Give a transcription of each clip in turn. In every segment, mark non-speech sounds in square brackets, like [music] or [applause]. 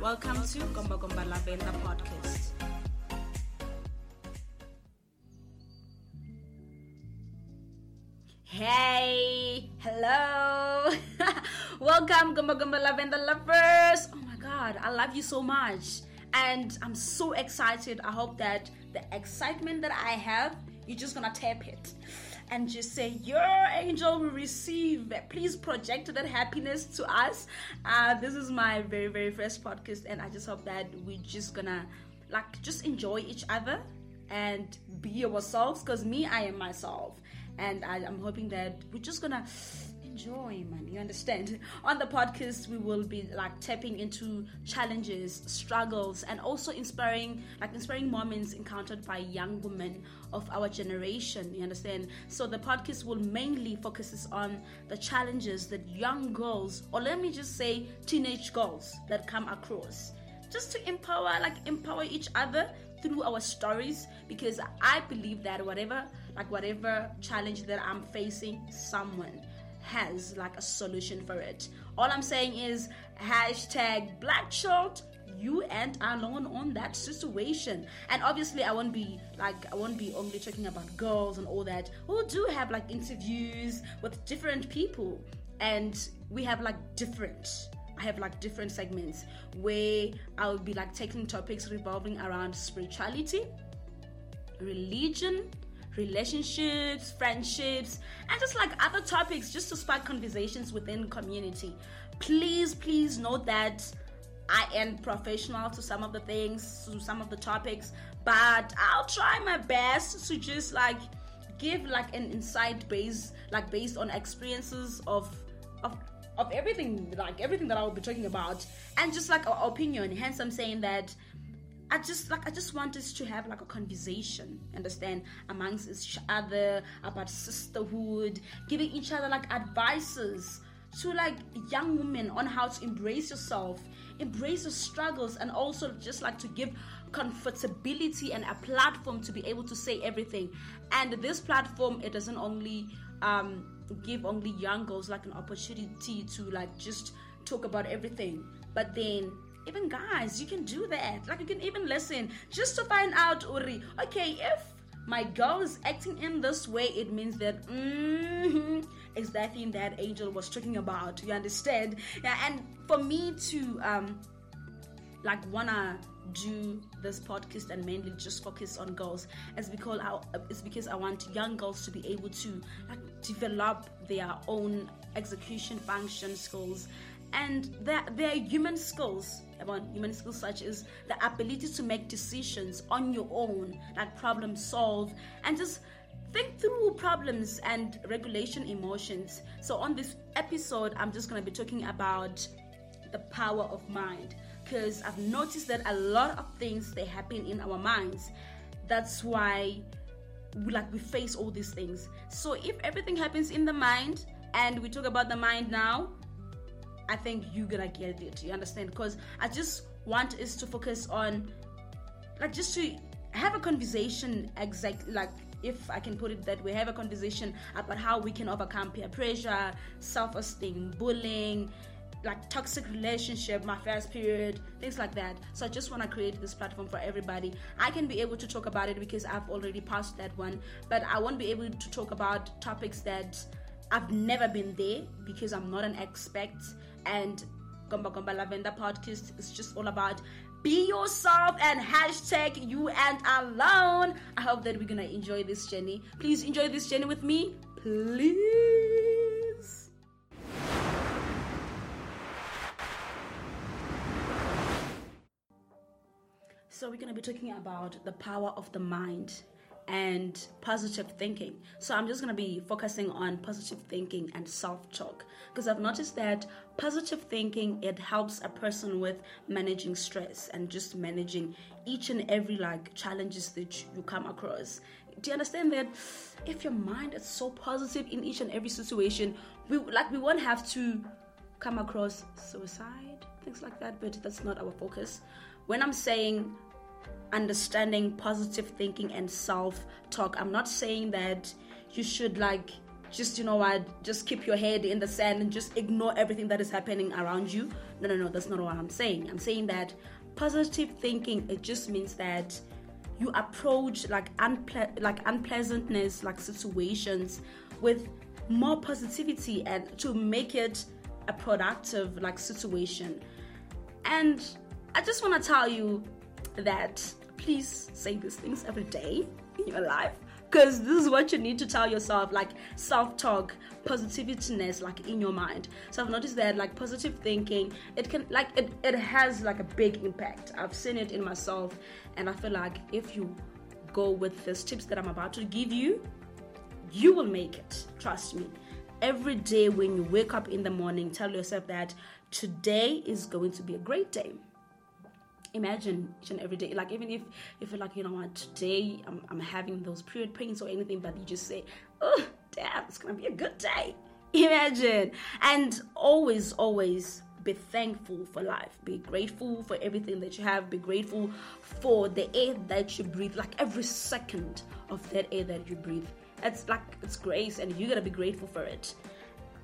Welcome to Gomba Gomba Lavenda podcast. Hey, hello. [laughs] Welcome, Gomba Gomba Lavenda lovers. Oh my God, I love you so much. And I'm so excited. I hope that the excitement that I have, you're just gonna tap it [laughs] and just say, Your angel will receive. Please project that happiness to us. Uh, this is my very, very first podcast, and I just hope that we're just gonna like just enjoy each other and be ourselves because me, I am myself and I, am hoping that we're just gonna enjoy man. You understand? [laughs] On the podcast we will be like tapping into challenges struggles and also inspiring like inspiring moments encountered by young women of our generation. You understand? So the podcast will mainly focuses on the challenges that young girls or let me just say teenage girls that come across just to empower like empower each other through our stories because I believe that whatever like whatever challenge that I'm facing, someone has like a solution for it. All I'm saying is hashtag black child you and alone on that situation. And obviously i won't be like i won't be only talking about girls and all that. We'll do have like interviews with different people. And we have like different I have like different segments where I'll be like taking topics revolving around spirituality, religion, relationships, friendships, and just like other topics just to spark conversations within community. Please, please note that I am professional to some of the things, to some of the topics, but I'll try my best to just like give like an insight based like based on experiences of of of everything, like everything that I will be talking about, and just like our opinion. Hence, I'm saying that I just like I just want us to have like a conversation, understand, amongst each other about sisterhood, giving each other like advices to like young women on how to embrace yourself, embrace your struggles, and also just like to give comfortability and a platform to be able to say everything. And this platform, it doesn't only um give only young girls like an opportunity to like just talk about everything but then even guys you can do that. Like you can even listen just to find out uri okay if my girl is acting in this way it means that mm-hmm, is that thing that angel was talking about you understand? Yeah and for me to um like wanna do this podcast and mainly just focus on girls is because I, it's because I want young girls to be able to like develop their own execution function skills and their, their human skills about human skills such as the ability to make decisions on your own like problem solve and just think through problems and regulation emotions so on this episode i'm just to be talking about the power of mind because I've noticed that a lot of things they happen in our minds. That's why like we face all these things. So if everything happens in the mind and we talk about the mind now, I think you're gonna get it. You understand? Because I just want us to focus on like just to have a conversation exactly like if I can put it that way, have a conversation about how we can overcome peer pressure, self esteem, bullying, like toxic relationship, my first period, things like that. So I just want to create this platform for everybody. I can be able to talk about it because I've already passed that one, but I won't be able to talk about topics that I've never been there because I'm not an expert. And Gomba Gomba Lavenda podcast is just all about be yourself and hashtag you and alone. I hope that we're gonna enjoy this journey. Please enjoy this journey with me, please. So, we're to be talking about the power of the mind and positive thinking. So, I'm just going to be focusing on positive thinking and self talk because I've noticed that positive thinking it helps a person with managing stress and just managing each and every like challenges that you come across. Do you understand that if your mind is so positive in each and every situation, we like we won't have to come across suicide, things like that, but that's not our focus. When I'm saying understanding positive thinking and self talk. I'm not saying that you should like just you know what just keep your head in the sand and just ignore everything that is happening around you. No no no that's not what i'm saying. I'm saying that positive thinking it just means that you approach like unple- like unpleasantness like situations with more positivity and to make it a productive like situation. And i just want to tell you that please say these things every day in your life? Because this is what you need to tell yourself like self-talk positiveness like in your mind. So i've noticed that like positive thinking it can like it, it has like a big impact. I've seen it in myself and i feel like if you go with these tips that i'm about to give you you will make it. Trust me. Every day when you wake up in the morning tell yourself that today is going to be a great day imagine each and every day. Like even if you feel like you know what today I'm, I'm having those period pains or anything but you just say oh damn it's gonna be a good day. [laughs] Imagine. And always always be thankful for life. Be grateful for everything that you have. Be grateful for the air that you breathe like every second of that air that you breathe. It's like it's grace and you gotta be grateful for it.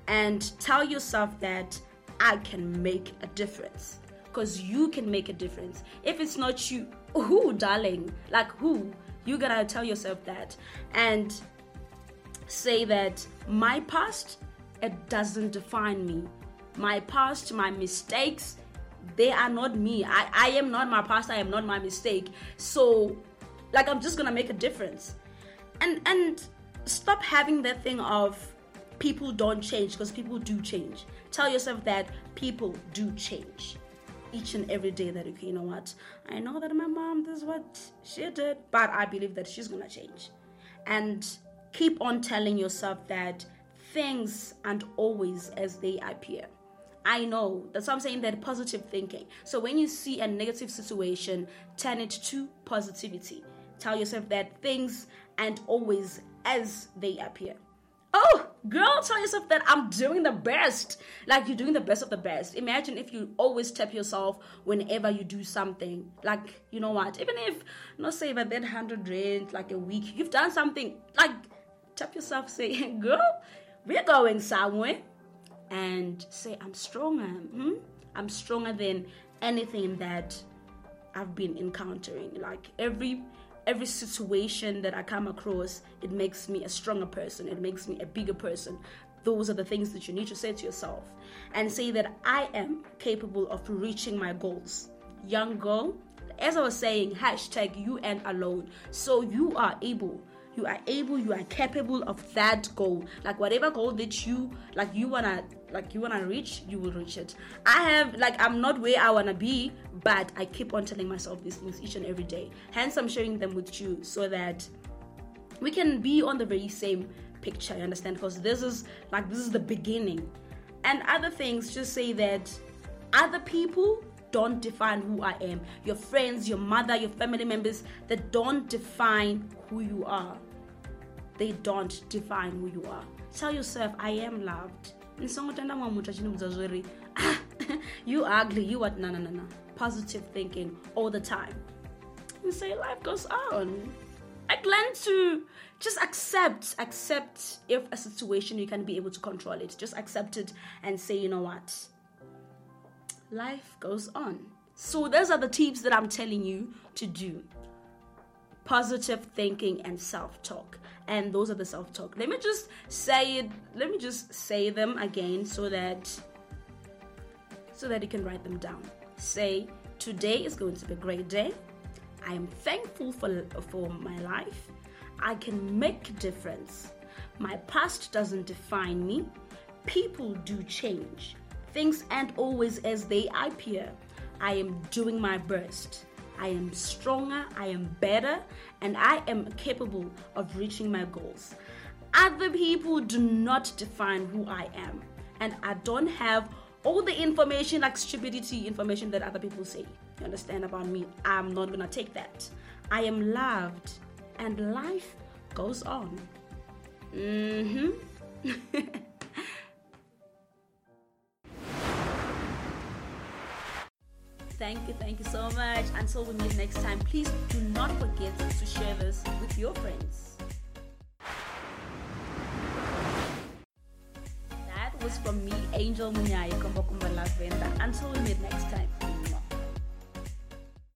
And tell yourself that i can make a difference because you can make a difference. If it's not you, who, darling? Like who? You gotta tell yourself that and say that my past it doesn't define me. My past, my mistakes, they are not me. I, I am not my past, I am not my mistake. So like I'm just gonna make a difference. And and stop having that thing of people don't change because people do change. Tell yourself that people do change each and every day that okay, you know what? I know that my mom this is what she did, but I believe that she's gonna change. And keep on telling yourself that things aren't always as they appear. I know. That's what I'm saying that positive thinking. So when you see a negative situation, turn it to positivity. Tell yourself that things aren't always as they appear. Oh, girl, tell yourself that I'm doing the best. Like you're doing the best of the best. Imagine if you always tap yourself whenever you do something. Like, you know what? Even if, not say about that 100 rand, like a week, you've done something. Like, tap yourself, [laughs] say, girl, we're going somewhere. And say, I'm stronger. Hmm? I'm stronger than anything that I've been encountering. Like, every every situation that I come across, it makes me a stronger person, it makes me a bigger person. Those are the things that you need to say to yourself and say that I am capable of reaching my goals. Young girl, as I was saying, hashtag you and alone. So you are able you are able you are capable of that goal like whatever goal that you like you wanna like you wanna reach you will reach it. I have like i'm not where i wanna be but i keep on telling myself these things each and every day. Hence i'm sharing them with you so that we can be on the very same picture you understand? Because this is like this is the beginning. And other things just say that other people don't define who I am. Your friends, your mother, your family members that don't define who you are. They don't define who you are. Tell yourself i am loved nisongotenda mumwe muthu achindiudza zviri ah, [laughs] you ugly you what no no no no positive thinking all the time. And say life goes on. I learn to just accept accept if a situation you can be able to control it. Just accept it and say you know what? Life goes on. So those are the tips that i'm telling you to do positive thinking and self-talk. And those are the self-talk. Let me just say it let me just say them again so that so that you can write them down. Say today is going to be a great day. I am thankful for for my life. I can make a difference. My past doesn't define me. People do change. Things aren't always as they appear. I am doing my best I am stronger, I am better, and I am capable of reaching my goals. Other people do not define who I am, and I don't have all the information, like stupidity information that other people say. You understand about me? I'm not gonna take that. I am loved, and life goes on. Mm hmm. [laughs] Thank you, thank you so much. Until we meet next time, please do not forget to share this with your friends. That was from me, Angel Munyai Kombokumba venda. Until we meet next time.